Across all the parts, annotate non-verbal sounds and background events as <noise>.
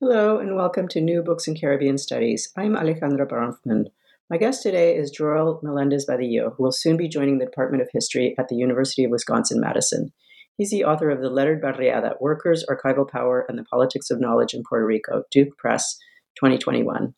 Hello, and welcome to New Books in Caribbean Studies. I'm Alejandra Bronfman. My guest today is Jorell Melendez Badillo, who will soon be joining the Department of History at the University of Wisconsin Madison. He's the author of The Lettered Barriada Workers, Archival Power, and the Politics of Knowledge in Puerto Rico, Duke Press, 2021.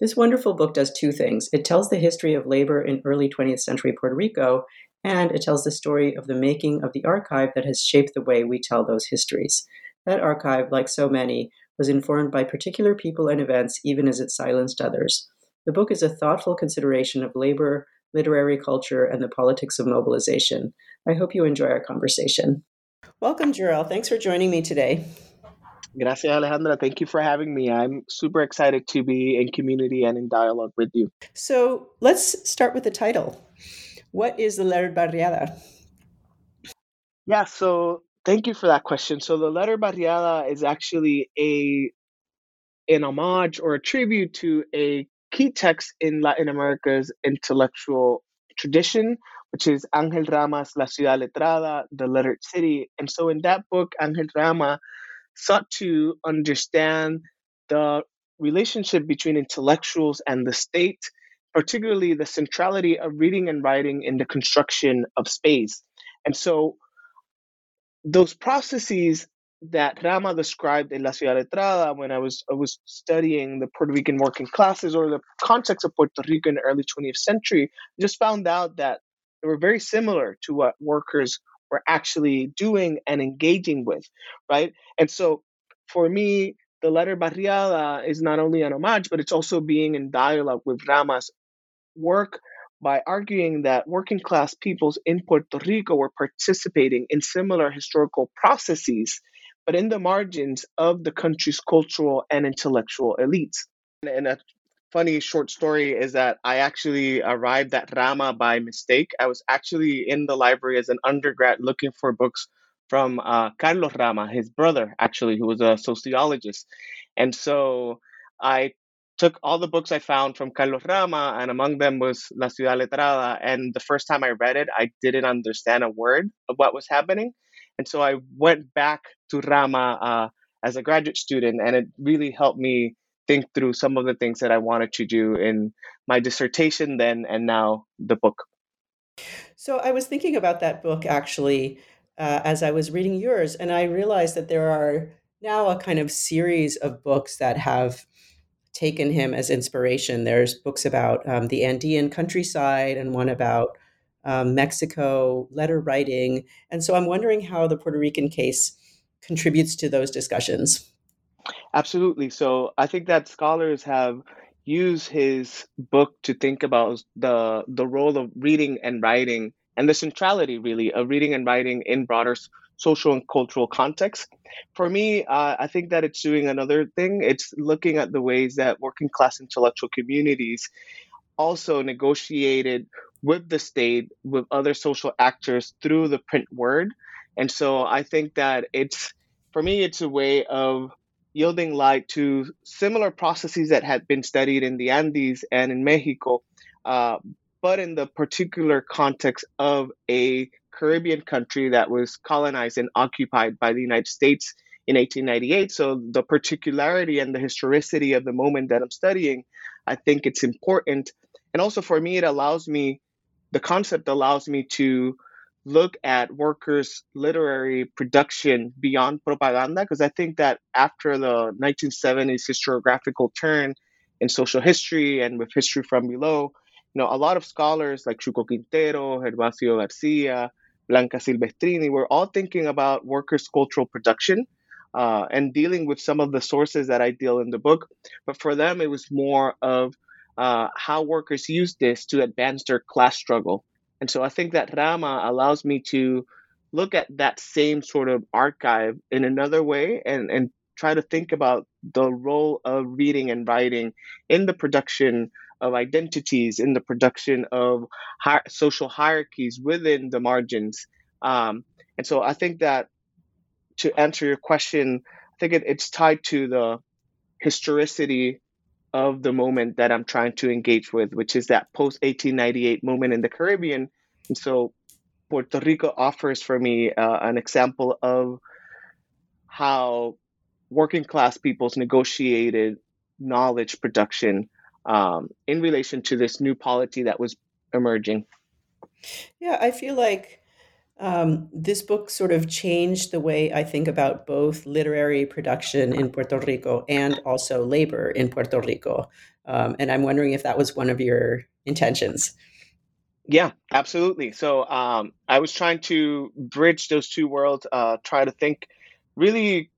This wonderful book does two things it tells the history of labor in early 20th century Puerto Rico, and it tells the story of the making of the archive that has shaped the way we tell those histories. That archive, like so many, was informed by particular people and events, even as it silenced others. The book is a thoughtful consideration of labor, literary culture, and the politics of mobilization. I hope you enjoy our conversation. Welcome, Jorell. Thanks for joining me today. Gracias, Alejandra. Thank you for having me. I'm super excited to be in community and in dialogue with you. So let's start with the title. What is the Lettered Barriada? Yeah, so Thank you for that question. So the letter Barriada is actually a an homage or a tribute to a key text in Latin America's intellectual tradition, which is Angel Rama's La Ciudad Letrada, The Lettered City. And so in that book, Angel Rama sought to understand the relationship between intellectuals and the state, particularly the centrality of reading and writing in the construction of space. And so those processes that Rama described in La Ciudad Letrada when I was I was studying the Puerto Rican working classes or the context of Puerto Rico in the early 20th century, I just found out that they were very similar to what workers were actually doing and engaging with, right? And so for me, the letter Barriada is not only an homage, but it's also being in dialogue with Rama's work by arguing that working class peoples in Puerto Rico were participating in similar historical processes, but in the margins of the country's cultural and intellectual elites. And a funny short story is that I actually arrived at Rama by mistake. I was actually in the library as an undergrad looking for books from uh, Carlos Rama, his brother, actually, who was a sociologist. And so I took all the books I found from Carlos Rama, and among them was La Ciudad Letrada. And the first time I read it, I didn't understand a word of what was happening. And so I went back to Rama uh, as a graduate student, and it really helped me think through some of the things that I wanted to do in my dissertation then and now the book. So I was thinking about that book actually uh, as I was reading yours, and I realized that there are now a kind of series of books that have taken him as inspiration. There's books about um, the Andean countryside and one about um, Mexico, letter writing. And so I'm wondering how the Puerto Rican case contributes to those discussions. Absolutely. So I think that scholars have used his book to think about the the role of reading and writing and the centrality really of reading and writing in broader social and cultural context. For me, uh, I think that it's doing another thing. It's looking at the ways that working class intellectual communities also negotiated with the state, with other social actors through the print word. And so I think that it's, for me, it's a way of yielding light to similar processes that had been studied in the Andes and in Mexico, uh, but in the particular context of a Caribbean country that was colonized and occupied by the United States in 1898. So the particularity and the historicity of the moment that I'm studying, I think it's important. And also for me, it allows me, the concept allows me to look at workers' literary production beyond propaganda, because I think that after the 1970s historiographical turn in social history and with history from below, you know, a lot of scholars like Chuco Quintero, Gervasio Garcia, Blanca Silvestrini were all thinking about workers' cultural production uh, and dealing with some of the sources that I deal in the book. But for them, it was more of uh, how workers use this to advance their class struggle. And so I think that Rama allows me to look at that same sort of archive in another way and, and try to think about the role of reading and writing in the production of identities, in the production of hi- social hierarchies within the margins. Um, and so I think that to answer your question, I think it, it's tied to the historicity of the moment that I'm trying to engage with, which is that post 1898 moment in the Caribbean. And so Puerto Rico offers for me uh, an example of how working class peoples negotiated knowledge production um, in relation to this new polity that was emerging. Yeah, I feel like um, this book sort of changed the way I think about both literary production in Puerto Rico and also labor in Puerto Rico. Um, and I'm wondering if that was one of your intentions. Yeah, absolutely. So um, I was trying to bridge those two worlds, uh, try to think really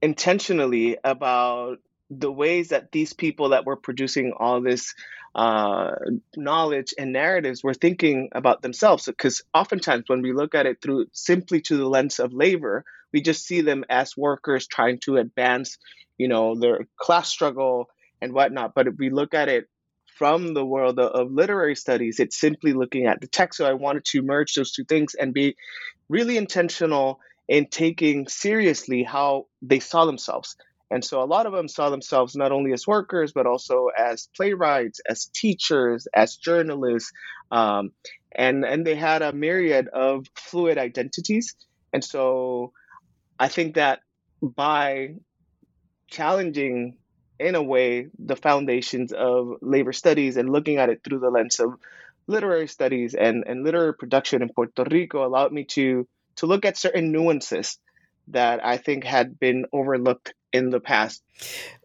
intentionally about the ways that these people that were producing all this uh, knowledge and narratives were thinking about themselves. Because oftentimes, when we look at it through simply to the lens of labor, we just see them as workers trying to advance, you know, their class struggle and whatnot. But if we look at it from the world of, of literary studies, it's simply looking at the text. So I wanted to merge those two things and be really intentional in taking seriously how they saw themselves and so a lot of them saw themselves not only as workers, but also as playwrights, as teachers, as journalists. Um, and, and they had a myriad of fluid identities. And so I think that by challenging, in a way, the foundations of labor studies and looking at it through the lens of literary studies and, and literary production in Puerto Rico allowed me to to look at certain nuances that I think had been overlooked in the past.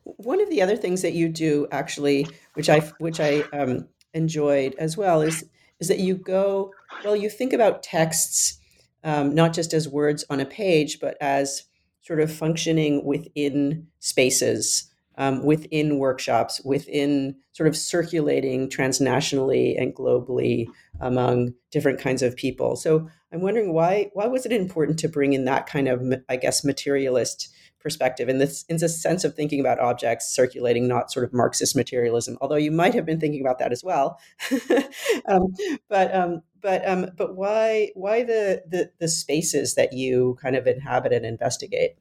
One of the other things that you do, actually, which I which I um, enjoyed as well, is is that you go well. You think about texts um, not just as words on a page, but as sort of functioning within spaces, um, within workshops, within sort of circulating transnationally and globally among different kinds of people. So I'm wondering why why was it important to bring in that kind of, I guess, materialist perspective in this in the sense of thinking about objects circulating not sort of marxist materialism although you might have been thinking about that as well <laughs> um, but um, but um, but why why the, the the spaces that you kind of inhabit and investigate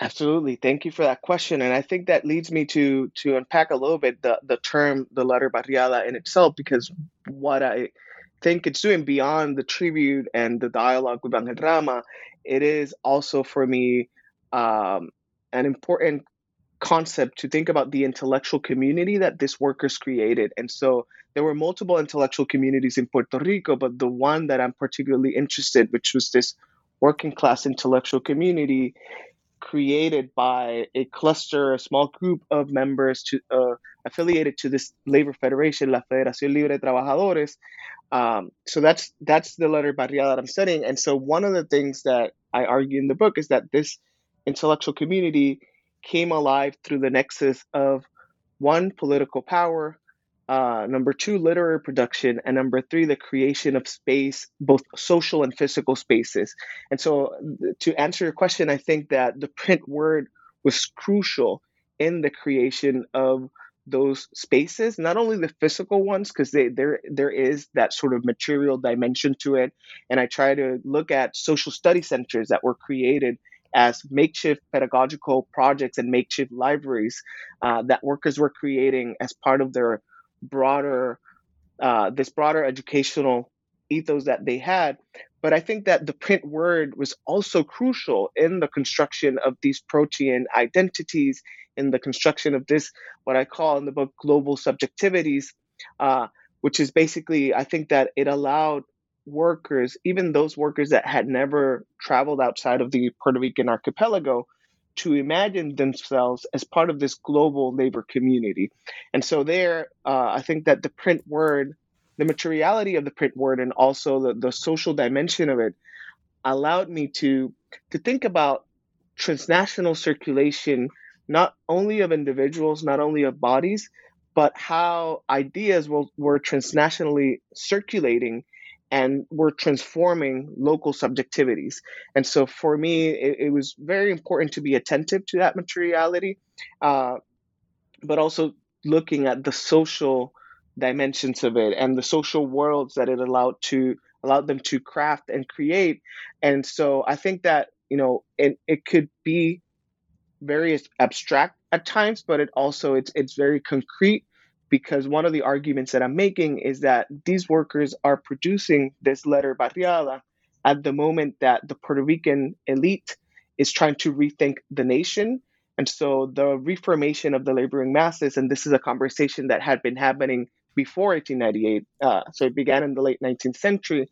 Absolutely. Thank you for that question. And I think that leads me to to unpack a little bit the, the term the letter barriada in itself, because what I think it's doing beyond the tribute and the dialogue with Angel Rama, it is also for me um, an important concept to think about the intellectual community that this workers created. And so there were multiple intellectual communities in Puerto Rico, but the one that I'm particularly interested, which was this working class intellectual community created by a cluster, a small group of members to uh, affiliated to this labor federation, La Federación Libre de Trabajadores. Um, so that's that's the letter barriada that I'm studying. And so one of the things that I argue in the book is that this intellectual community came alive through the nexus of one, political power, uh, number two, literary production, and number three, the creation of space, both social and physical spaces. And so, to answer your question, I think that the print word was crucial in the creation of those spaces, not only the physical ones, because there there is that sort of material dimension to it. And I try to look at social study centers that were created as makeshift pedagogical projects and makeshift libraries uh, that workers were creating as part of their broader uh, this broader educational ethos that they had. But I think that the print word was also crucial in the construction of these protean identities, in the construction of this, what I call in the book, global subjectivities, uh, which is basically, I think that it allowed workers, even those workers that had never traveled outside of the Puerto Rican archipelago, to imagine themselves as part of this global labor community. And so, there, uh, I think that the print word, the materiality of the print word, and also the, the social dimension of it allowed me to, to think about transnational circulation, not only of individuals, not only of bodies, but how ideas were, were transnationally circulating and were transforming local subjectivities. And so for me, it, it was very important to be attentive to that materiality, uh, but also looking at the social dimensions of it and the social worlds that it allowed to allowed them to craft and create. And so I think that you know it, it could be very abstract at times, but it also it's it's very concrete because one of the arguments that I'm making is that these workers are producing this letter barriada at the moment that the Puerto Rican elite is trying to rethink the nation. And so the reformation of the laboring masses, and this is a conversation that had been happening before 1898, uh, so it began in the late 19th century.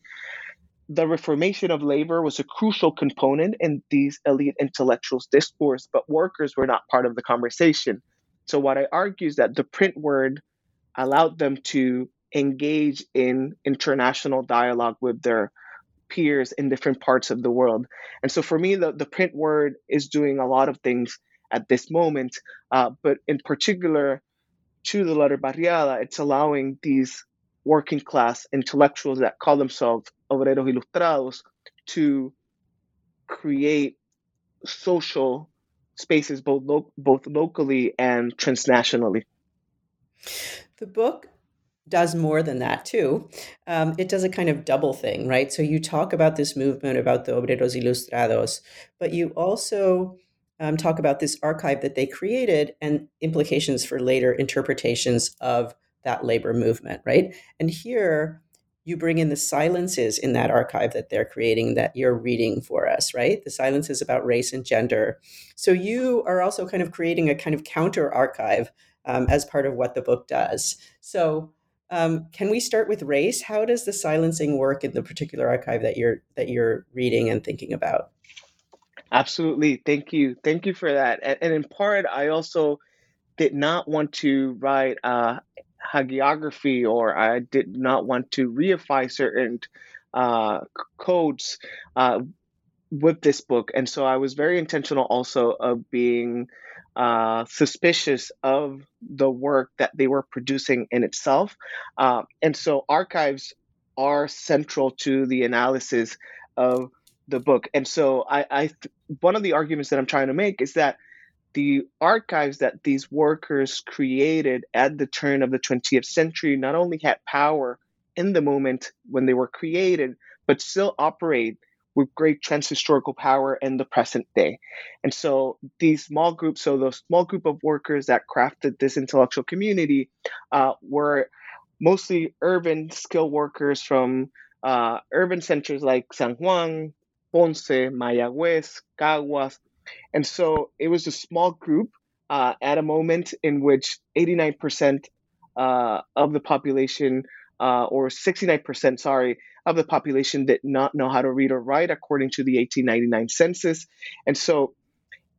The reformation of labor was a crucial component in these elite intellectuals' discourse, but workers were not part of the conversation. So what I argue is that the print word allowed them to engage in international dialogue with their peers in different parts of the world. And so for me, the, the print word is doing a lot of things at this moment, uh, but in particular to the letter barriada, it's allowing these working class intellectuals that call themselves obreros ilustrados to create social spaces both lo- both locally and transnationally. The book does more than that too. Um, it does a kind of double thing, right? So you talk about this movement about the obreros ilustrados, but you also um, talk about this archive that they created and implications for later interpretations of that labor movement, right? And here you bring in the silences in that archive that they're creating that you're reading for us, right? The silences about race and gender. So you are also kind of creating a kind of counter archive um, as part of what the book does. So um, can we start with race? How does the silencing work in the particular archive that you're that you're reading and thinking about? Absolutely. Thank you. Thank you for that. And, in part, I also did not want to write uh, hagiography or I did not want to reify certain uh, codes uh, with this book. And so I was very intentional also of being uh, suspicious of the work that they were producing in itself. Uh, and so archives are central to the analysis of the book. And so I, I one of the arguments that I'm trying to make is that the archives that these workers created at the turn of the 20th century not only had power in the moment when they were created, but still operate with great transhistorical power in the present day. And so these small groups, so the small group of workers that crafted this intellectual community uh, were mostly urban skilled workers from uh, urban centers like San Juan, Ponce, Mayagüez, Caguas, and so it was a small group uh, at a moment in which 89% uh, of the population, uh, or 69%, sorry, of the population did not know how to read or write according to the 1899 census. And so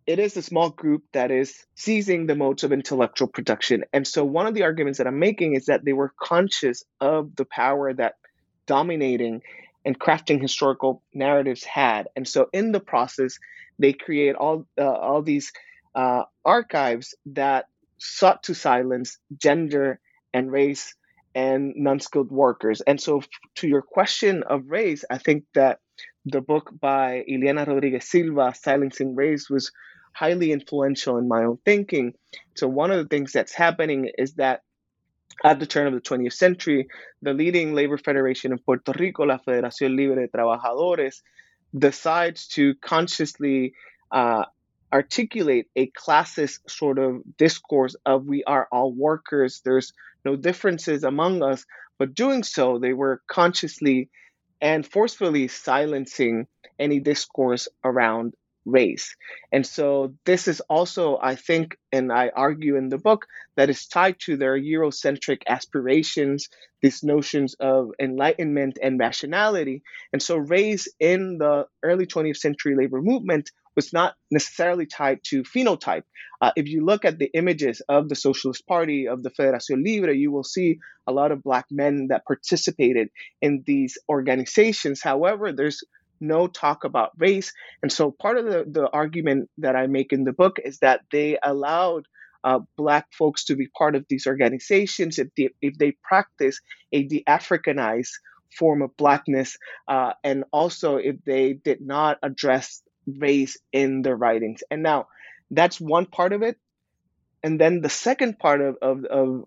it is a small group that is seizing the modes of intellectual production. And so one of the arguments that I'm making is that they were conscious of the power that dominating and crafting historical narratives had. And so in the process, they create all uh, all these uh, archives that sought to silence gender and race and non-skilled workers. And so, to your question of race, I think that the book by Ileana Rodriguez Silva, "Silencing Race," was highly influential in my own thinking. So, one of the things that's happening is that at the turn of the 20th century, the leading labor federation in Puerto Rico, la Federación Libre de Trabajadores, decides to consciously uh, articulate a classist sort of discourse of we are all workers, there's no differences among us. But doing so, they were consciously and forcefully silencing any discourse around race. And so this is also, I think, and I argue in the book, that is tied to their Eurocentric aspirations, these notions of enlightenment and rationality. And so race in the early 20th century labor movement was not necessarily tied to phenotype. Uh, if you look at the images of the Socialist Party, of the Federación Libre, you will see a lot of black men that participated in these organizations. However, there's no talk about race. And so part of the, the argument that I make in the book is that they allowed uh, black folks to be part of these organizations if they, if they practice a de-Africanized form of blackness, uh, and also if they did not address race in their writings. And now that's one part of it. And then the second part of, of, of,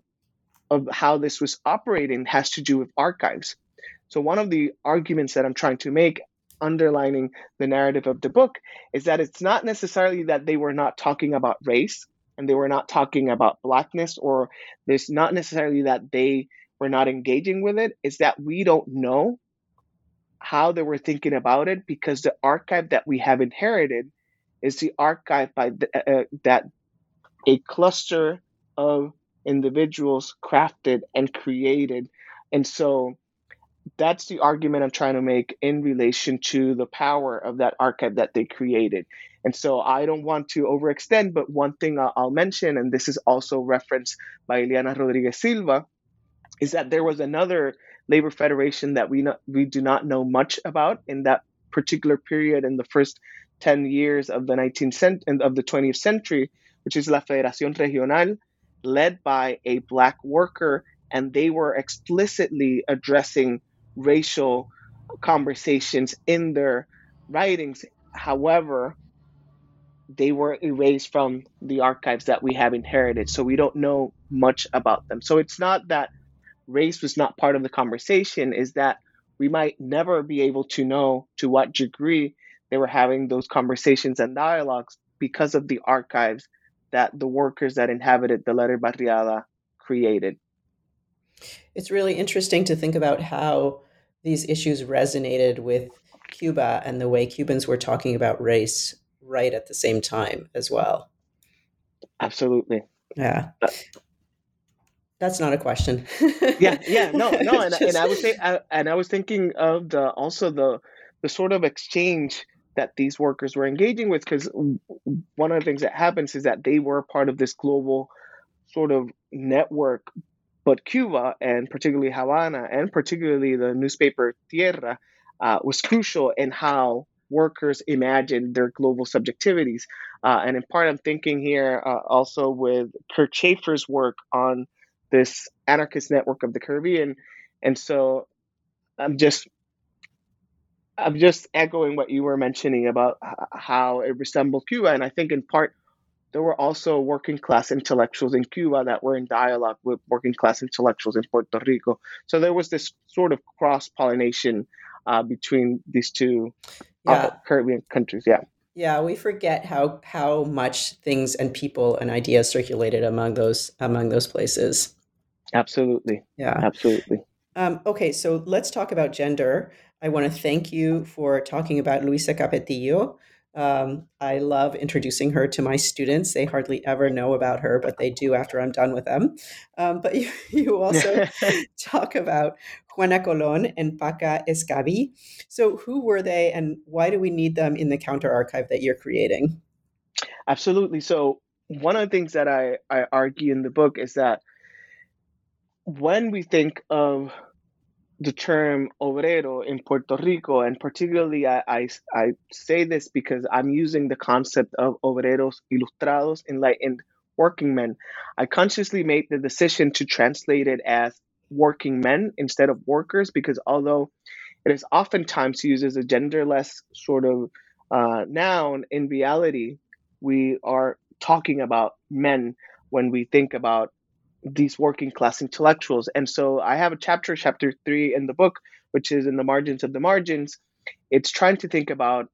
of how this was operating has to do with archives. So one of the arguments that I'm trying to make underlining the narrative of the book is that it's not necessarily that they were not talking about race and they were not talking about blackness or there's not necessarily that they were not engaging with it. Is that we don't know how they were thinking about it because the archive that we have inherited is the archive by the, uh, uh that a cluster of individuals crafted and created. And so that's the argument I'm trying to make in relation to the power of that archive that they created. And so I don't want to overextend, but one thing I'll, mention, and this is also referenced by Ileana Rodriguez Silva, is that there was another labor federation that we we do not know much about in that particular period in the first 10 years of the 19th cent- of the 20th century, which is La Federación Regional, led by a black worker, and they were explicitly addressing racial conversations in their writings. However, they were erased from the archives that we have inherited, so we don't know much about them. So it's not that race was not part of the conversation, is that we might never be able to know to what degree they were having those conversations and dialogues because of the archives that the workers that inhabited the letter barriada created it's really interesting to think about how these issues resonated with Cuba and the way Cubans were talking about race right at the same time as well. Absolutely. Yeah. Uh, That's not a question. yeah, yeah, no, <laughs> no, and, Just... and I was say, I, uh, and I was thinking of the also the the sort of exchange that these workers were engaging with because one of the things that happens is that they were part of this global sort of network but Cuba, and particularly Havana, and particularly the newspaper Tierra, uh, was crucial in how workers imagined their global subjectivities. Uh, and in part, I'm thinking here uh, also with Kirwin Shaffer's work on this anarchist network of the Caribbean. And so I'm just I'm just echoing what you were mentioning about how it resembled Cuba, and I think in part there were also working class intellectuals in Cuba that were in dialogue with working class intellectuals in Puerto Rico. So there was this sort of cross pollination uh, between these two uh. Caribbean countries. Yeah. Yeah, we forget how how much things and people and ideas circulated among those among those places. Absolutely. Yeah. Absolutely. Um, okay, so let's talk about gender. I want to thank you for talking about Luisa Capetillo. Um, I love introducing her to my students. They hardly ever know about her, but they do after I'm done with them. Um, but <laughs> you, you also <laughs> talk about Juana Colon and Paca Escabi. So, who were they, and why do we need them in the counter archive that you're creating? Absolutely. So, one of the things that I, I argue in the book is that when we think of the term obrero in Puerto Rico, and particularly I, I, I, say this because I'm using the concept of obreros ilustrados, enlightened working men. I consciously made the decision to translate it as working men instead of workers because although it is oftentimes used as a genderless sort of uh, noun, in reality, we are talking about men when we think about these working class intellectuals. And so I have a chapter, chapter three in the book, which is in the margins of the margins. It's trying to think about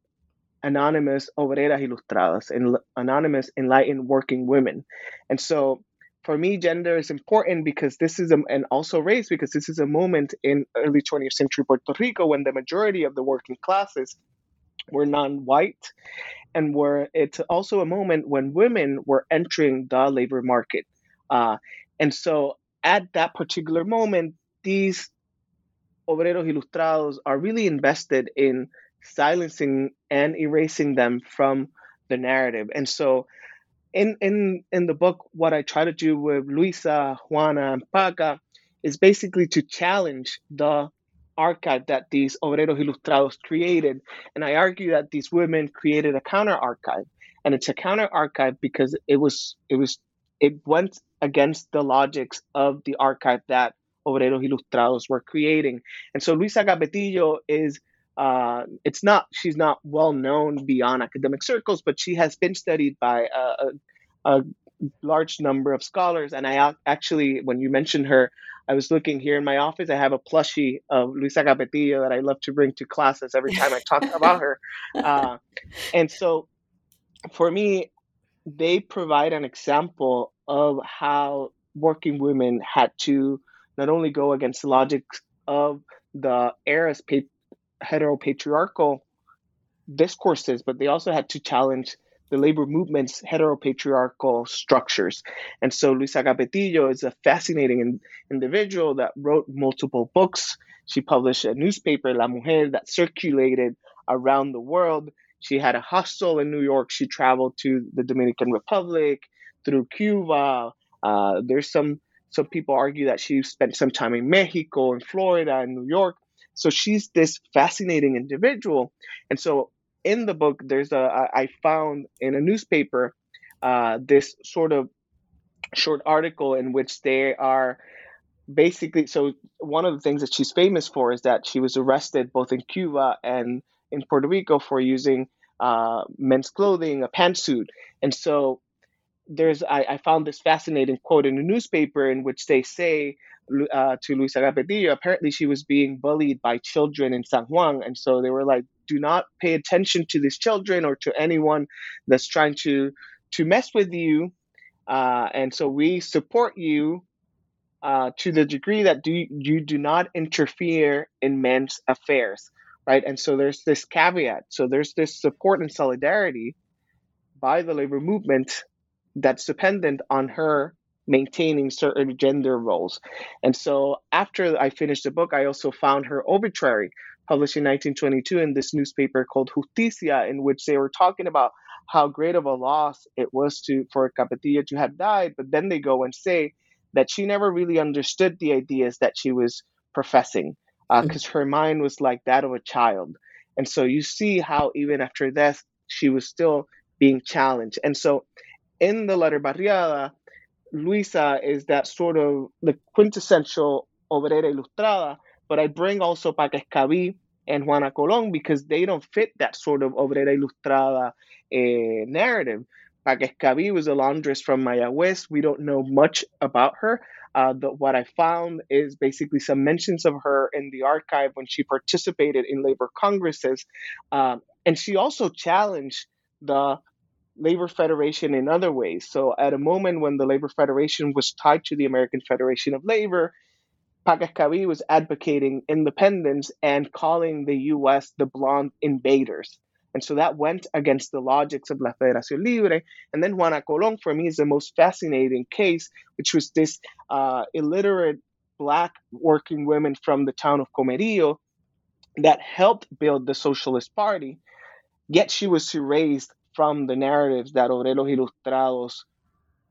anonymous obreras ilustradas anonymous enlightened working women. And so for me, gender is important because this is, a, and also race, because this is a moment in early 20th century Puerto Rico when the majority of the working classes were non-white and were it's also a moment when women were entering the labor market uh, and so at that particular moment, these obreros ilustrados are really invested in silencing and erasing them from the narrative. And so in in in the book, what I try to do with Luisa, Juana, and Paca is basically to challenge the archive that these obreros ilustrados created. And I argue that these women created a counter archive. And it's a counter archive because it was it was it went against the logics of the archive that obreros ilustrados were creating. And so Luisa Capetillo is uh, it's not she's not well known beyond academic circles, but she has been studied by a, a, a large number of scholars. And I actually, when you mentioned her, I was looking here in my office. I have a plushie of Luisa Capetillo that I love to bring to classes every time I talk about her. <laughs> Uh, and so, for me, they provide an example of how working women had to not only go against the logic of the era's heteropatriarchal discourses, but they also had to challenge the labor movement's heteropatriarchal structures. And so Luisa Capetillo is a fascinating in, individual that wrote multiple books. She published a newspaper, La Mujer, that circulated around the world. She had a hostel in New York. She traveled to the Dominican Republic, through Cuba. Uh, there's some some people argue that she spent some time in Mexico, in Florida, in New York. So she's this fascinating individual. And so in the book, there's a I found in a newspaper uh, this sort of short article in which they are basically so one of the things that she's famous for is that she was arrested both in Cuba and in Puerto Rico for using uh, men's clothing, a pantsuit, and so there's I, I, found this fascinating quote in a newspaper in which they say uh, to Luisa Capetillo, apparently she was being bullied by children in San Juan, and so they were like, "Do not pay attention to these children or to anyone that's trying to to mess with you." Uh, and so we support you uh, to the degree that do you do not interfere in men's affairs, right? And so there's this caveat. So there's this support and solidarity by the labor movement that's dependent on her maintaining certain gender roles. And so after I finished the book, I also found her obituary published in 1922 in this newspaper called Justicia, in which they were talking about how great of a loss it was to for Capetillo to have died. But then they go and say that she never really understood the ideas that she was professing because uh, her mind was like that of a child. And so you see how even after death, she was still being challenged. And so in the letter Barriada, Luisa is that sort of the quintessential obrera ilustrada, but I bring also Paca Escabí and Juana Colón because they don't fit that sort of obrera ilustrada eh, narrative. Paca Escabí was a laundress from Mayagüez. We don't know much about her. Uh, the, what I found is basically some mentions of her in the archive when she participated in labor congresses. Um, and she also challenged the Labor Federation in other ways. So, at a moment when the Labor Federation was tied to the American Federation of Labor, Paca was advocating independence and calling the US the blonde invaders. And so that went against the logics of La Federación Libre. And then Juana Colón, for me, is the most fascinating case, which was this uh, illiterate black working women from the town of Comerío that helped build the Socialist Party. Yet she was erased from the narratives that Obreros Ilustrados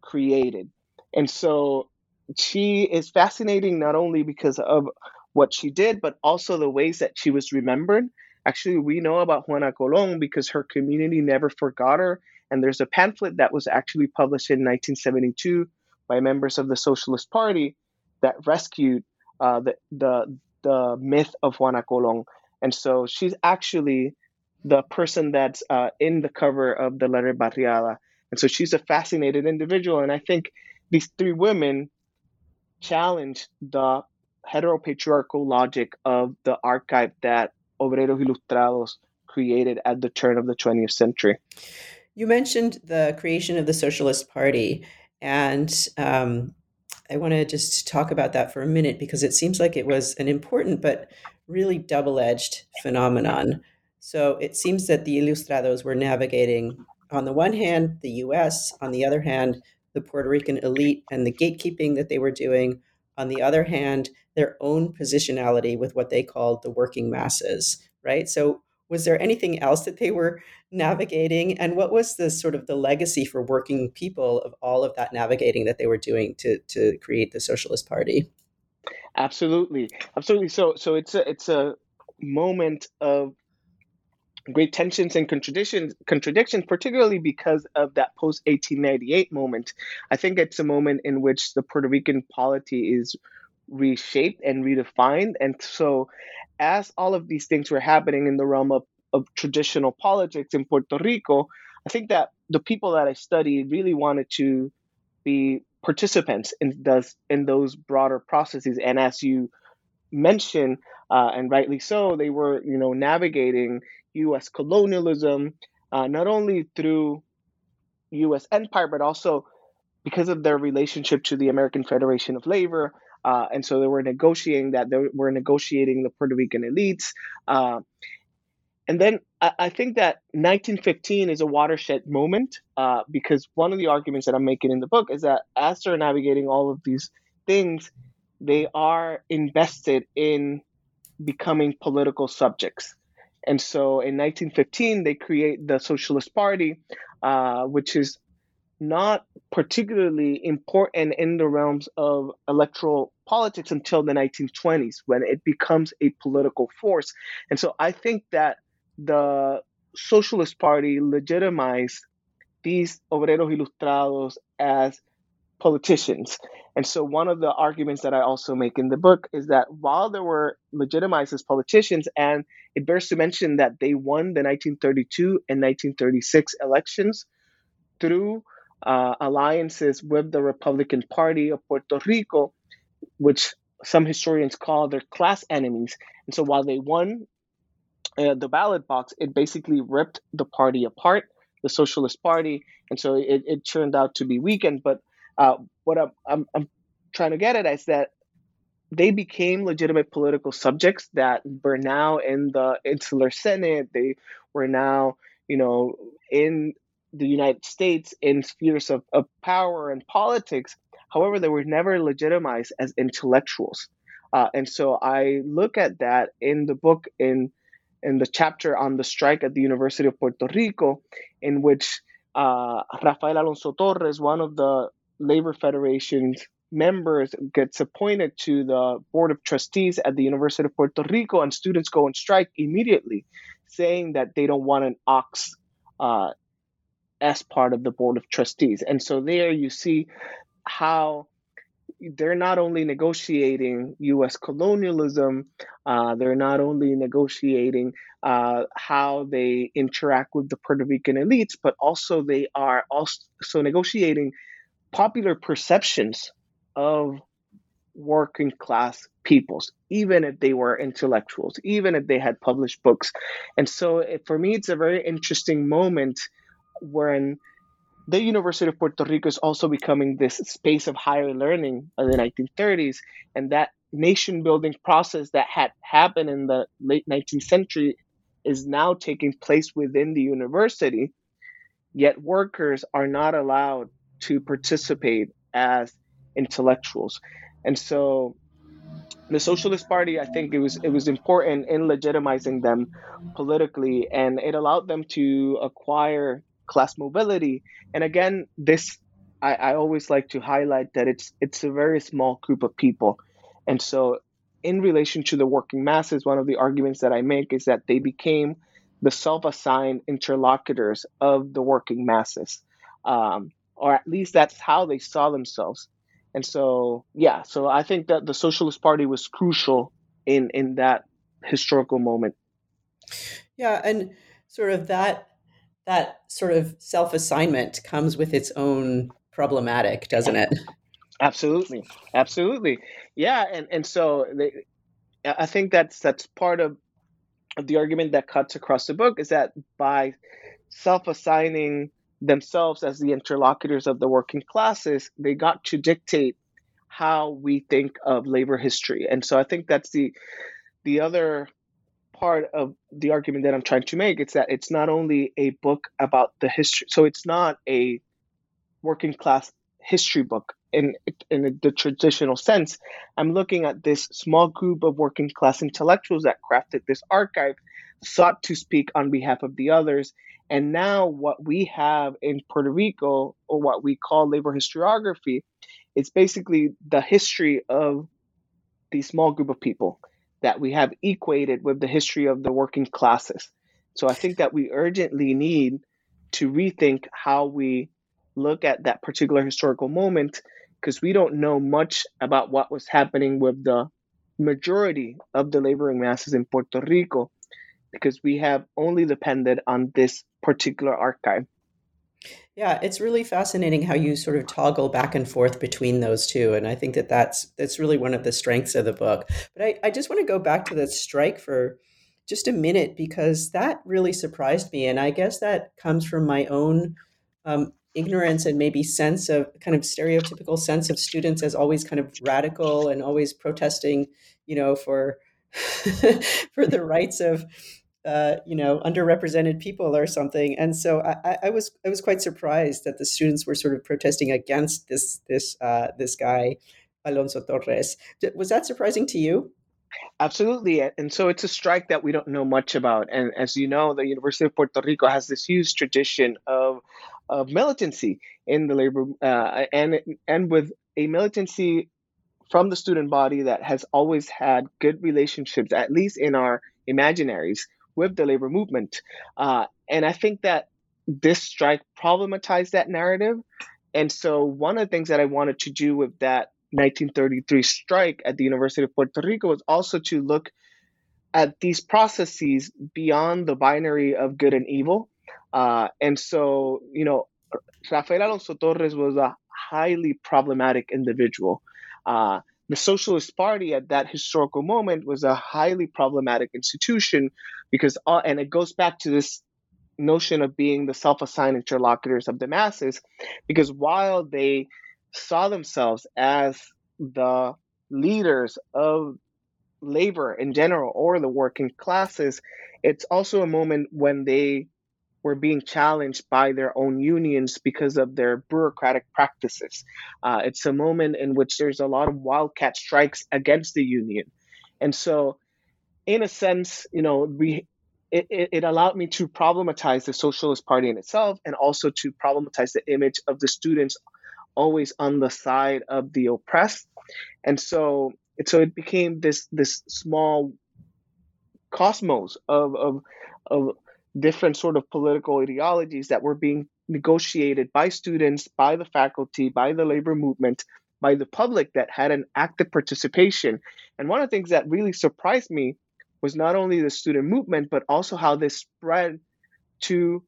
created. And so she is fascinating not only because of what she did, but also the ways that she was remembered. Actually, we know about Juana Colón because her community never forgot her. And there's a pamphlet that was actually published in 1972 by members of the Socialist Party that rescued uh, the, the, the myth of Juana Colón. And so she's actually the person that's uh, in the cover of the letter Barriada. And so she's a fascinated individual. And I think these three women challenge the heteropatriarchal logic of the archive that Obreros Ilustrados created at the turn of the 20th century. You mentioned the creation of the Socialist Party, and um, I want to just talk about that for a minute because it seems like it was an important but really double edged phenomenon. So it seems that the Ilustrados were navigating, on the one hand, the US, on the other hand, the Puerto Rican elite and the gatekeeping that they were doing, on the other hand, their own positionality with what they called the working masses, right? So was there anything else that they were navigating? And what was the sort of the legacy for working people of all of that navigating that they were doing to to create the socialist party? Absolutely. Absolutely. So so it's a it's a moment of great tensions and contradictions contradictions particularly because of that post 1898 moment. I think it's a moment in which the puerto rican polity is reshaped and redefined. And so as all of these things were happening in the realm of, of traditional politics in puerto rico i think that the people that i studied really wanted to be participants in those in those broader processes. And as you mentioned uh, and rightly so they were you know navigating U.S. colonialism, uh, not only through U.S. empire, but also because of their relationship to the American Federation of Labor. Uh, and so they were negotiating that. They were negotiating the Puerto Rican elites. Uh, and then I, I, think that 1915 is a watershed moment uh, because one of the arguments that I'm making in the book is that as they're navigating all of these things, they are invested in becoming political subjects. And so in 1915, they create the Socialist Party, uh, which is not particularly important in the realms of electoral politics until the 1920s when it becomes a political force. And so I think that the Socialist Party legitimized these obreros ilustrados as politicians. And so, one of the arguments that I also make in the book is that while they were legitimized as politicians, and it bears to mention that they won the 1932 and 1936 elections through uh, alliances with the Republican Party of Puerto Rico, which some historians call their class enemies. And so, while they won uh, the ballot box, it basically ripped the party apart, the Socialist Party. And so, it, it turned out to be weakened. But uh, what I'm, I'm, I'm trying to get at is that they became legitimate political subjects that were now in the insular Senate. They were now, you know, in the United States in spheres of, of power and politics. However, they were never legitimized as intellectuals. Uh, and so I look at that in the book in in the chapter on the strike at the University of Puerto Rico, in which uh, Rafael Alonso Torres, one of the Labor Federation's members gets appointed to the board of trustees at the University of Puerto Rico, and students go on strike immediately, saying that they don't want an ox uh, as part of the board of trustees. And so there you see how they're not only negotiating U.S. colonialism, uh, they're not only negotiating uh, how they interact with the Puerto Rican elites, but also they are also negotiating popular perceptions of working class peoples, even if they were intellectuals, even if they had published books. And so it, for me, it's a very interesting moment when the University of Puerto Rico is also becoming this space of higher learning of the 1930s. And that nation building process that had happened in the late 19th century is now taking place within the university. Yet workers are not allowed to participate as intellectuals. And so the Socialist Party, I think it was it was important in legitimizing them politically, and it allowed them to acquire class mobility. And again, this I, I always like to highlight that it's it's a very small group of people, and so in relation to the working masses, one of the arguments that I make is that they became the self-assigned interlocutors of the working masses, um, or at least that's how they saw themselves. And so, yeah, so I think that the Socialist Party was crucial in in that historical moment. Yeah, and sort of that that sort of self-assignment comes with its own problematic, doesn't it? Absolutely, absolutely, yeah, and and so they, I think that's that's part of of the argument that cuts across the book is that by self-assigning themselves as the interlocutors of the working classes, they got to dictate how we think of labor history. And so I think that's the the other part of the argument that I'm trying to make. It's that it's not only a book about the history. So it's not a working class history book. In in the traditional sense. I'm looking at this small group of working class intellectuals that crafted this archive, sought to speak on behalf of the others, and now what we have in Puerto Rico, or what we call labor historiography, it's basically the history of the small group of people that we have equated with the history of the working classes. So I think that we urgently need to rethink how we look at that particular historical moment because we don't know much about what was happening with the majority of the laboring masses in Puerto Rico because we have only depended on this particular archive. Yeah, it's really fascinating how you sort of toggle back and forth between those two, and I think that that's that's really one of the strengths of the book. But I, I just want to go back to the strike for just a minute because that really surprised me, and I guess that comes from my own um, ignorance and maybe sense of kind of stereotypical sense of students as always kind of radical and always protesting, you know, for <laughs> for the rights of uh, you know underrepresented people or something. And so I, I, was I was quite surprised that the students were sort of protesting against this this uh, this guy Alonso Torres. Was that surprising to you? Absolutely. And so it's a strike that we don't know much about. And as you know, the University of Puerto Rico has this huge tradition of, of militancy in the labor uh, and, and with a militancy from the student body that has always had good relationships, at least in our imaginaries, with the labor movement. Uh, and I think that this strike problematized that narrative. And so, one of the things that I wanted to do with that 1933 strike at the University of Puerto Rico was also to look at these processes beyond the binary of good and evil. Uh, and so, you know, Rafael Alonso Torres was a highly problematic individual. Uh, the Socialist Party at that historical moment was a highly problematic institution because, uh, and it goes back to this notion of being the self assigned interlocutors of the masses, because while they saw themselves as the leaders of labor in general or the working classes, it's also a moment when they were being challenged by their own unions because of their bureaucratic practices. Uh, it's a moment in which there's a lot of wildcat strikes against the union. And so, in a sense, you know, we it, it, allowed me to problematize the Socialist Party in itself and also to problematize the image of the students always on the side of the oppressed. And so, so it became this this small cosmos of of of different sort of political ideologies that were being negotiated by students, by the faculty, by the labor movement, by the public that had an active participation. And one of the things that really surprised me was not only the student movement, but also how this spread to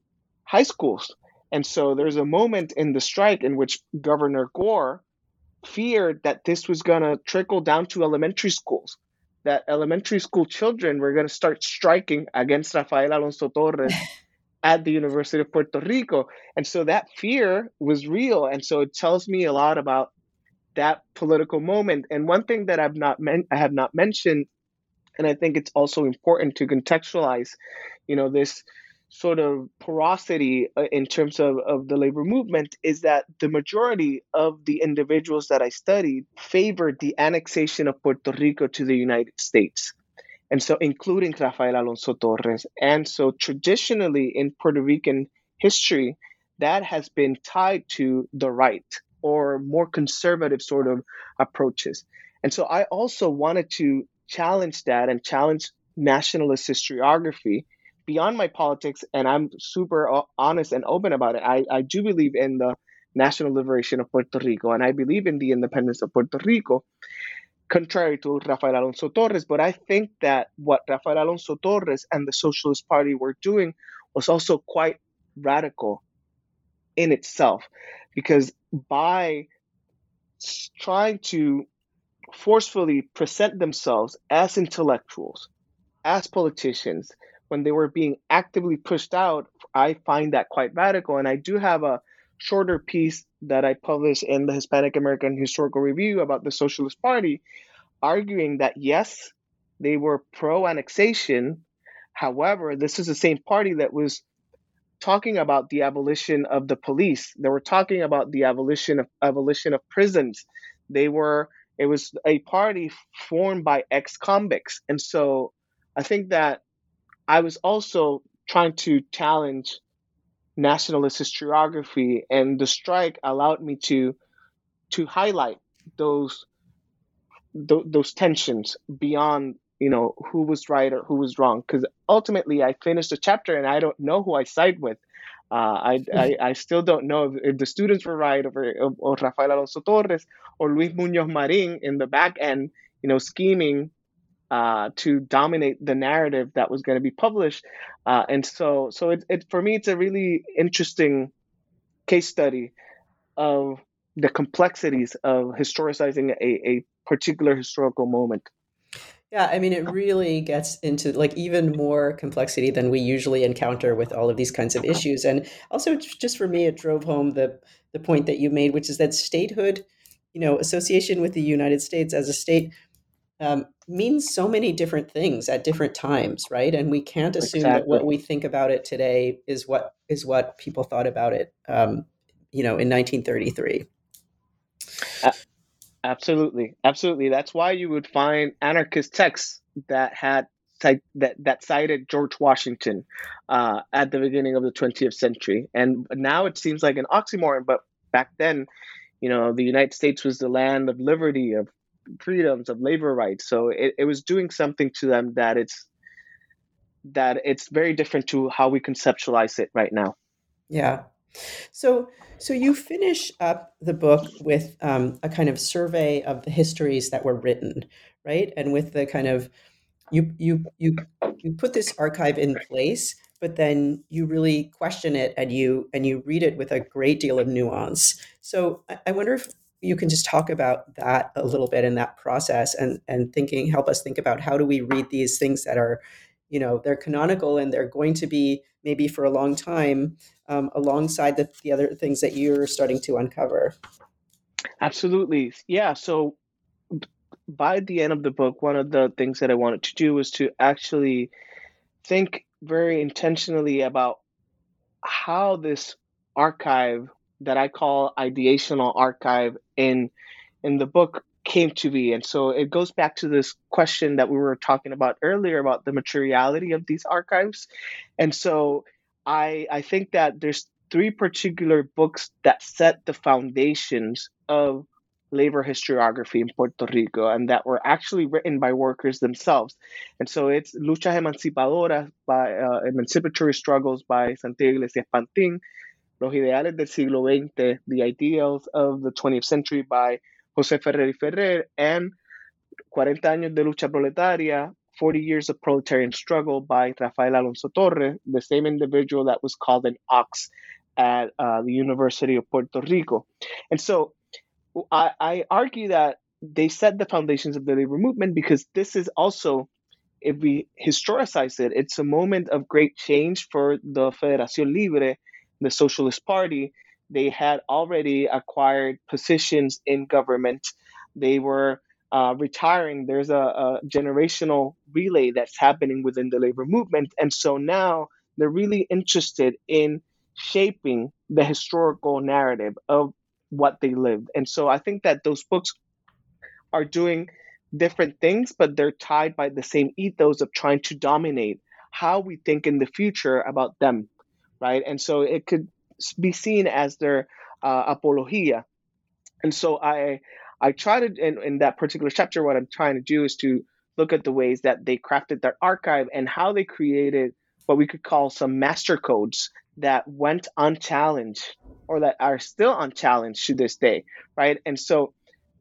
high schools. And so there's a moment in the strike in which Governor Gore feared that this was going to trickle down to elementary schools that elementary school children were going to start striking against Rafael Alonso Torres <laughs> at the University of Puerto Rico. And so that fear was real. And so it tells me a lot about that political moment. And one thing that I've not men- I have not mentioned, and I think it's also important to contextualize, you know, this sort of porosity uh, in terms of, of the labor movement is that the majority of the individuals that I studied favored the annexation of Puerto Rico to the United States. And so, including Rafael Alonso Torres. And so, traditionally in Puerto Rican history, that has been tied to the right or more conservative sort of approaches. And so, I also wanted to challenge that and challenge nationalist historiography beyond my politics, and I'm super honest and open about it. I, I do believe in the national liberation of Puerto Rico, and I believe in the independence of Puerto Rico, contrary to Rafael Alonso Torres. But I think that what Rafael Alonso Torres and the Socialist Party were doing was also quite radical in itself, because by trying to forcefully present themselves as intellectuals, as politicians, when they were being actively pushed out, I find that quite radical. And I do have a shorter piece that I published in the Hispanic American Historical Review about the Socialist Party, arguing that yes, they were pro annexation. However, this is the same party that was talking about the abolition of the police. They were talking about the abolition of abolition of prisons. They were it was a party formed by ex-convicts. And so I think that I was also trying to challenge nationalist historiography and the strike allowed me to to highlight those th- those tensions beyond you know who was right or who was wrong. Because ultimately i finished a chapter and i don't know who i side with. Uh, I, I, I still don't know if, if the students were right or, or, Rafael Alonso Torres or Luis Muñoz Marin in the back end, you know, scheming uh, to dominate the narrative that was going to be published. Uh, and so, so it, it, for me, it's a really interesting case study of the complexities of historicizing a, a particular historical moment. Yeah, I mean, it really gets into like even more complexity than we usually encounter with all of these kinds of issues. And also, just for me, it drove home the the point that you made, which is that statehood, you know, association with the United States as a state um, means so many different things at different times, right? And we can't assume exactly. that what we think about it today is what is what people thought about it, um, you know, in 1933. Uh, Absolutely, absolutely. That's why you would find anarchist texts that had that that cited George Washington uh, at the beginning of the 20th century, and now it seems like an oxymoron. But back then, you know, the United States was the land of liberty, of freedoms, of labor rights. So it, it was doing something to them that it's that it's very different to how we conceptualize it right now. Yeah, so, so you finish up the book with um, a kind of survey of the histories that were written, right? And with the kind of you you you you put this archive in place, but then you really question it and you and you read it with a great deal of nuance. So, I, I wonder if you can just talk about that a little bit in that process and and thinking help us think about how do we read these things that are you know they're canonical and they're going to be maybe for a long time um, alongside the, the other things that you're starting to uncover. Absolutely. Yeah. So by the end of the book, one of the things that I wanted to do was to actually think very intentionally about how this archive that I call ideational archive in in the book came to be. And so it goes back to this question that we were talking about earlier about the materiality of these archives. And so I I think that there's three particular books that set the foundations of labor historiography in Puerto Rico and that were actually written by workers themselves. And so it's Luchas Emancipadoras by uh, Emancipatory Struggles by Santiago Iglesias Pantin, Los Ideales del Siglo XX, The Ideals of the 20th Century by José Ferrer y Ferrer, and 40 años de lucha proletaria 40 Years of Proletarian Struggle by Rafael Alonso Torres, the same individual that was called an ox at uh, the University of Puerto Rico. And so I, I argue that they set the foundations of the labor movement because this is also, if we historicize it, it's a moment of great change for the Federación Libre, the Socialist Party. They had already acquired positions in government. They were uh, retiring, there's a, a generational relay that's happening within the labor movement. And so now they're really interested in shaping the historical narrative of what they lived. And so I think that those books are doing different things, but they're tied by the same ethos of trying to dominate how we think in the future about them, right? And so it could be seen as their uh, apologia. And so I I try to in, in that particular chapter, what I'm trying to do is to look at the ways that they crafted their archive and how they created what we could call some master codes that went unchallenged or that are still unchallenged to this day, right? And so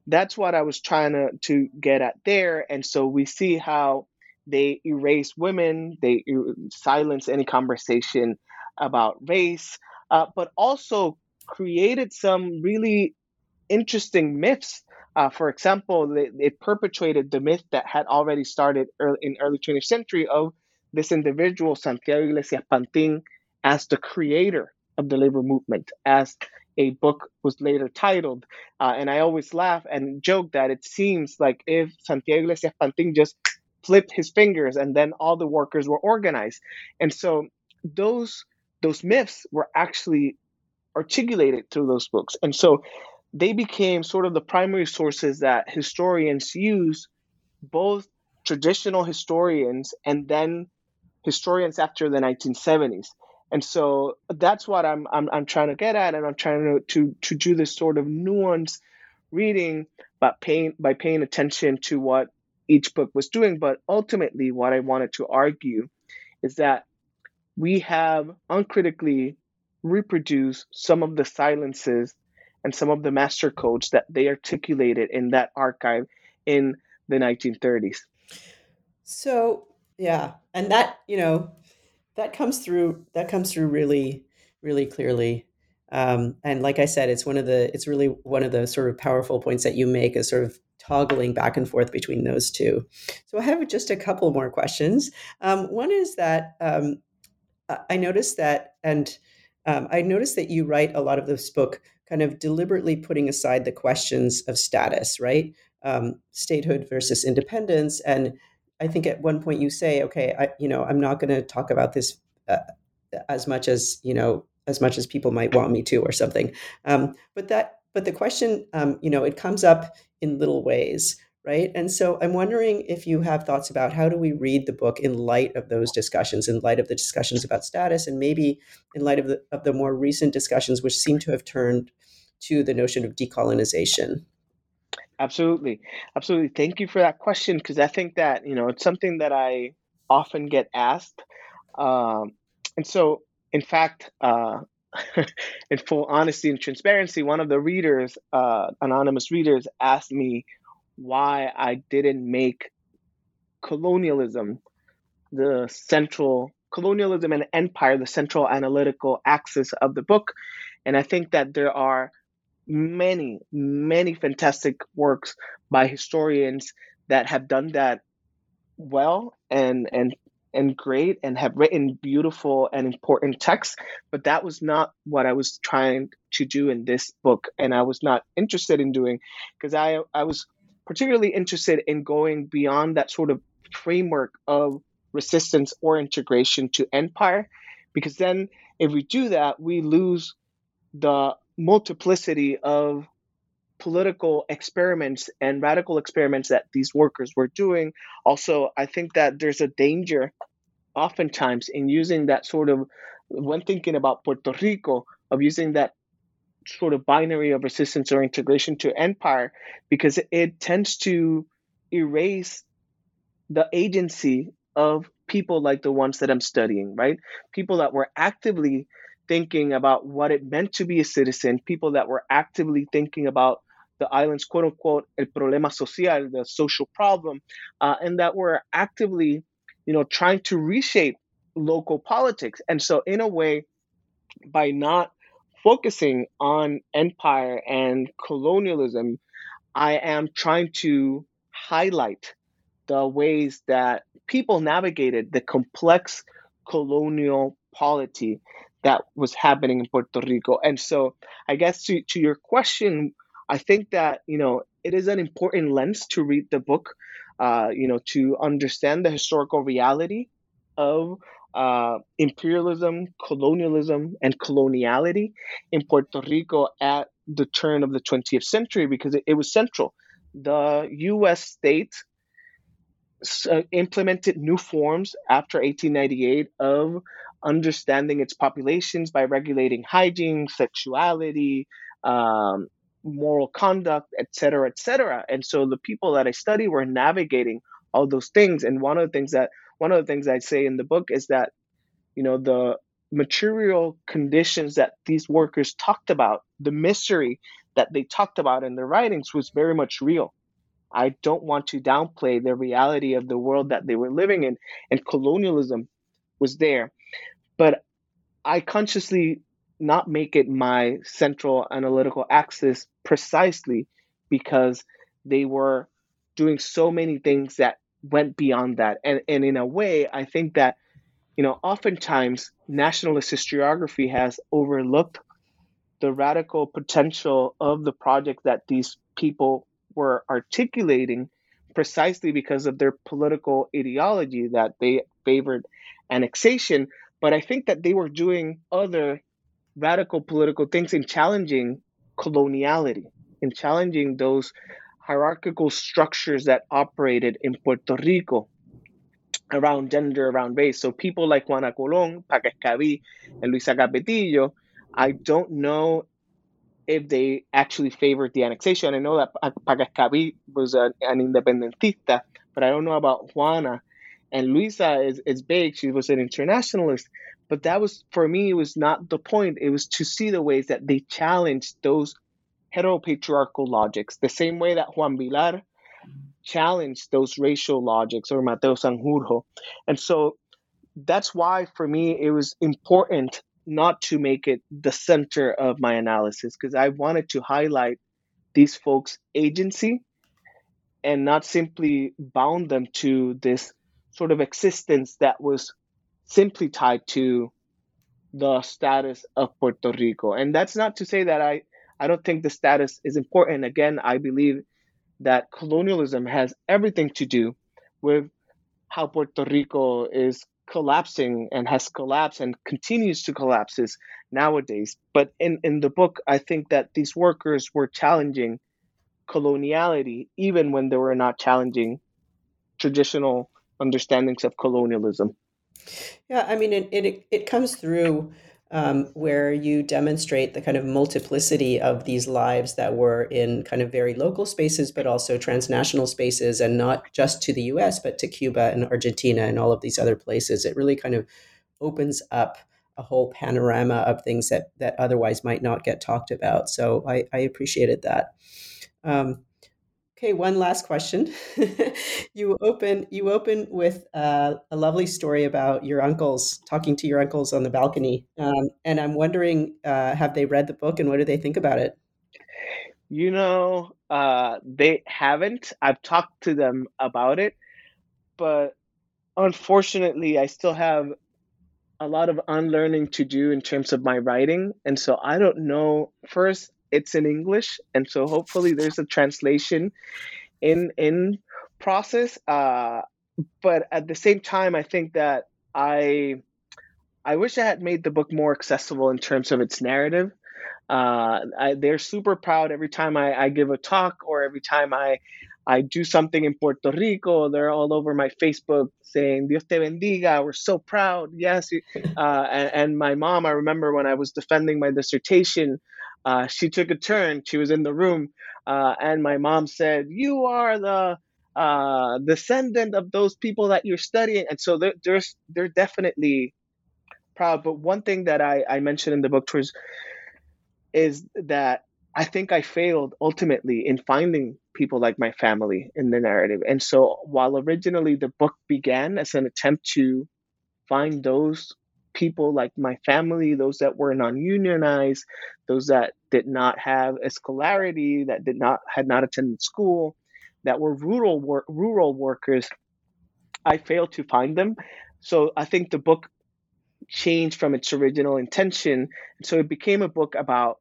that's what I was trying to, to get at there. And so we see how they erase women, they silence any conversation about race, uh, but also created some really interesting myths uh, for example, it, it, perpetuated the myth that had already started early, in early 20th century of this individual, Santiago Iglesias Pantin, as the creator of the labor movement, as a book was later titled. Uh, and I always laugh and joke that it seems like if Santiago Iglesias Pantin just flipped his fingers and then all the workers were organized. And so those those myths were actually articulated through those books. And so they became sort of the primary sources that historians use, both traditional historians and then historians after the 1970s. And so that's what I'm, I'm, I'm trying to get at, and I'm trying to, to, to do this sort of nuanced reading, but paying by paying attention to what each book was doing. But ultimately, what I wanted to argue is that we have uncritically reproduced some of the silences and some of the master codes that they articulated in that archive in the 1930s. So, yeah, and that, you know, that comes through that comes through really really clearly. Um, and like i said it's one of the it's really one of the sort of powerful points that you make is sort of toggling back and forth between those two. So i have just a couple more questions. Um, one is that um, i noticed that and um, i noticed that you write a lot of this book kind of deliberately putting aside the questions of status right um, statehood versus independence and I think at one point you say, okay, I, you know, I'm not going to talk about this uh, as much as you know, as much as people might want me to, or something. Um, but that, but the question, um, you know, it comes up in little ways, right? And so I'm wondering if you have thoughts about how do we read the book in light of those discussions, in light of the discussions about status, and maybe in light of the of the more recent discussions, which seem to have turned to the notion of decolonization. Absolutely. Absolutely. Thank you for that question because I think that, you know, it's something that I often get asked. Um, and so, in fact, uh, <laughs> in full honesty and transparency, one of the readers, uh, anonymous readers, asked me why I didn't make colonialism the central colonialism and empire the central analytical axis of the book. And i think that there are many, many fantastic works by historians that have done that well and and and great and have written beautiful and important texts but that was not what i was trying to do in this book and i was not interested in doing because i i was particularly interested in going beyond that sort of framework of resistance or integration to empire because then if we do that we lose the multiplicity of political experiments and radical experiments that these workers were doing. Also, I think that there's a danger oftentimes in using that sort of, when thinking about Puerto Rico, of using that sort of binary of resistance or integration to empire, because it tends to erase the agency of people like the ones that I'm studying, right? People that were actively thinking about what it meant to be a citizen, people that were actively thinking about the island's quote unquote el problema social, the social problem, uh, and that were actively, you know, trying to reshape local politics. And so, in a way, by not focusing on empire and colonialism, I am trying to highlight the ways that people navigated the complex colonial polity that was happening in Puerto Rico. And so, I guess to, to your question, I think that, you know, it is an important lens to read the book, uh, you know, to understand the historical reality of uh, imperialism, colonialism, and coloniality in Puerto Rico at the turn of the 20th century because it, it was central. The U.S. state uh, implemented new forms after 1898 of understanding its populations by regulating hygiene, sexuality, um, moral conduct, etc., etc. And so the people that I study were navigating all those things. And one of the things that one of the things I say in the book is that, you know, the material conditions that these workers talked about, the misery that they talked about in their writings was very much real. I don't want to downplay the reality of the world that they were living in, and colonialism was there. But I consciously not make it my central analytical axis precisely because they were doing so many things that went beyond that. And, and in a way, I think that, you know, oftentimes nationalist historiography has overlooked the radical potential of the project that these people were articulating precisely because of their political ideology that they favored annexation, but I think that they were doing other radical political things in challenging coloniality, in challenging those hierarchical structures that operated in Puerto Rico around gender, around race. So people like Juana Colón, Paca Escabí, and Luisa Capetillo, I don't know if they actually favored the annexation. I know that Paca Escabí was an, an independentista, but I don't know about Juana. And Luisa is, is big. She was an internationalist. But that was, for me, it was not the point. It was to see the ways that they challenged those heteropatriarchal logics, the same way that Juan Vilar challenged those racial logics or Mateo Sanjurjo. And so that's why, for me, it was important not to make it the center of my analysis because I wanted to highlight these folks' agency and not simply bound them to this sort of existence that was simply tied to the status of Puerto Rico. And that's not to say that I, I don't think the status is important. Again, I believe that colonialism has everything to do with how Puerto Rico is collapsing and has collapsed and continues to collapse nowadays. But in, in the book, I think that these workers were challenging coloniality even when they were not challenging traditional understandings of colonialism. Yeah, I mean, it, it, it comes through um, where you demonstrate the kind of multiplicity of these lives that were in kind of very local spaces, but also transnational spaces, and not just to the US, but to Cuba and Argentina and all of these other places. It really kind of opens up a whole panorama of things that, that otherwise might not get talked about. So I, I appreciated that. Um, Okay, one last question. <laughs> you open you open with uh, a lovely story about your uncles talking to your uncles on the balcony, um, and I'm wondering, uh, have they read the book and what do they think about it? You know, uh, they haven't. I've talked to them about it, but unfortunately, I still have a lot of unlearning to do in terms of my writing, and so I don't know. First, it's in English, and so hopefully there's a translation in in process. Uh, but at the same time, I think that I I wish I had made the book more accessible in terms of its narrative. Uh, I, they're super proud every time I, I give a talk or every time I I do something in Puerto Rico. They're all over my Facebook saying "Dios te bendiga." We're so proud. Yes, uh, and, and, my mom. I remember when I was defending my dissertation, uh, she took a turn. She was in the room, uh, and my mom said, "You are the uh, descendant of those people that you're studying." And so they're they're, they're definitely proud. But one thing that I, I mentioned in the book tours is that I think I failed ultimately in finding people like my family in the narrative. And so while originally the book began as an attempt to find those people like my family, those that were non-unionized, those that did not have a scolarity, that did not had not attended school, that were rural wor- rural workers, I failed to find them. So I think the book changed from its original intention. So it became a book about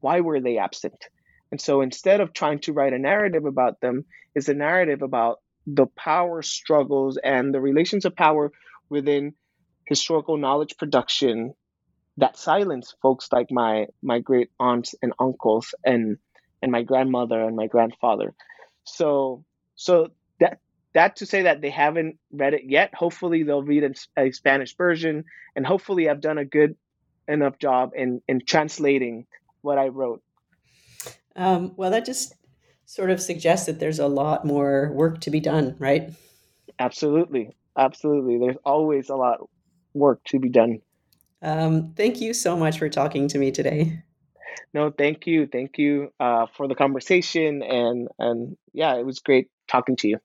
why were they absent? And so instead of trying to write a narrative about them, is a narrative about the power struggles and the relations of power within historical knowledge production that silence folks like my my great aunts and uncles and and my grandmother and my grandfather. So so that that to say that they haven't read it yet. Hopefully they'll read a, a Spanish version, and hopefully I've done a good enough job in in translating what I wrote. Um, well, that just sort of suggests that there's a lot more work to be done, right? Absolutely, absolutely. There's always a lot work to be done. Um, thank you so much for talking to me today. No, thank you, thank you uh, for the conversation, and and yeah, it was great talking to you.